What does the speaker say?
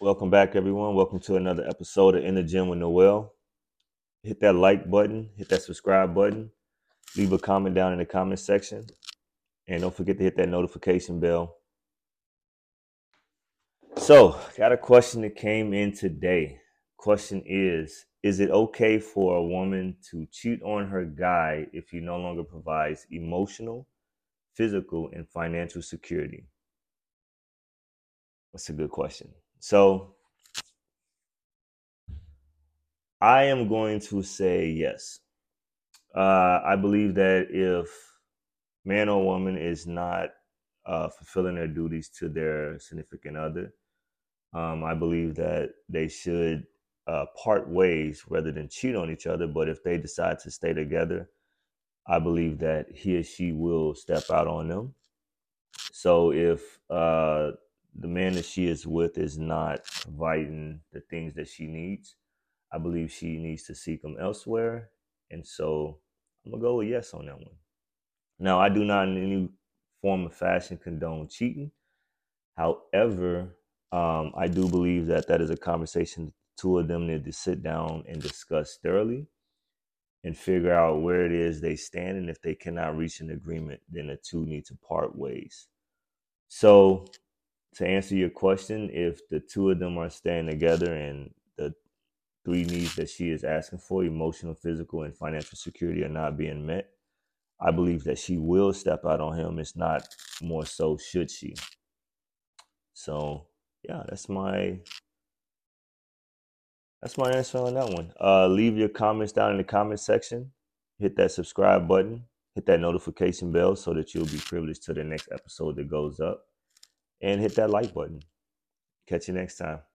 Welcome back, everyone. Welcome to another episode of In the Gym with Noel. Hit that like button, hit that subscribe button, leave a comment down in the comment section, and don't forget to hit that notification bell. So, got a question that came in today. Question is Is it okay for a woman to cheat on her guy if he no longer provides emotional, physical, and financial security? That's a good question. So I am going to say yes. Uh, I believe that if man or woman is not uh, fulfilling their duties to their significant other, um, I believe that they should uh, part ways rather than cheat on each other. But if they decide to stay together, I believe that he or she will step out on them. So if uh, the man that she is with is not providing the things that she needs, I believe she needs to seek them elsewhere. And so I'm gonna go with yes on that one. Now I do not in any form of fashion condone cheating. However, um, I do believe that that is a conversation two of them need to sit down and discuss thoroughly and figure out where it is they stand. And if they cannot reach an agreement, then the two need to part ways. So to answer your question, if the two of them are staying together and the three needs that she is asking for emotional, physical, and financial security are not being met, I believe that she will step out on him. It's not more so should she. So yeah, that's my that's my answer on that one. Uh, leave your comments down in the comment section. Hit that subscribe button. Hit that notification bell so that you'll be privileged to the next episode that goes up and hit that like button. Catch you next time.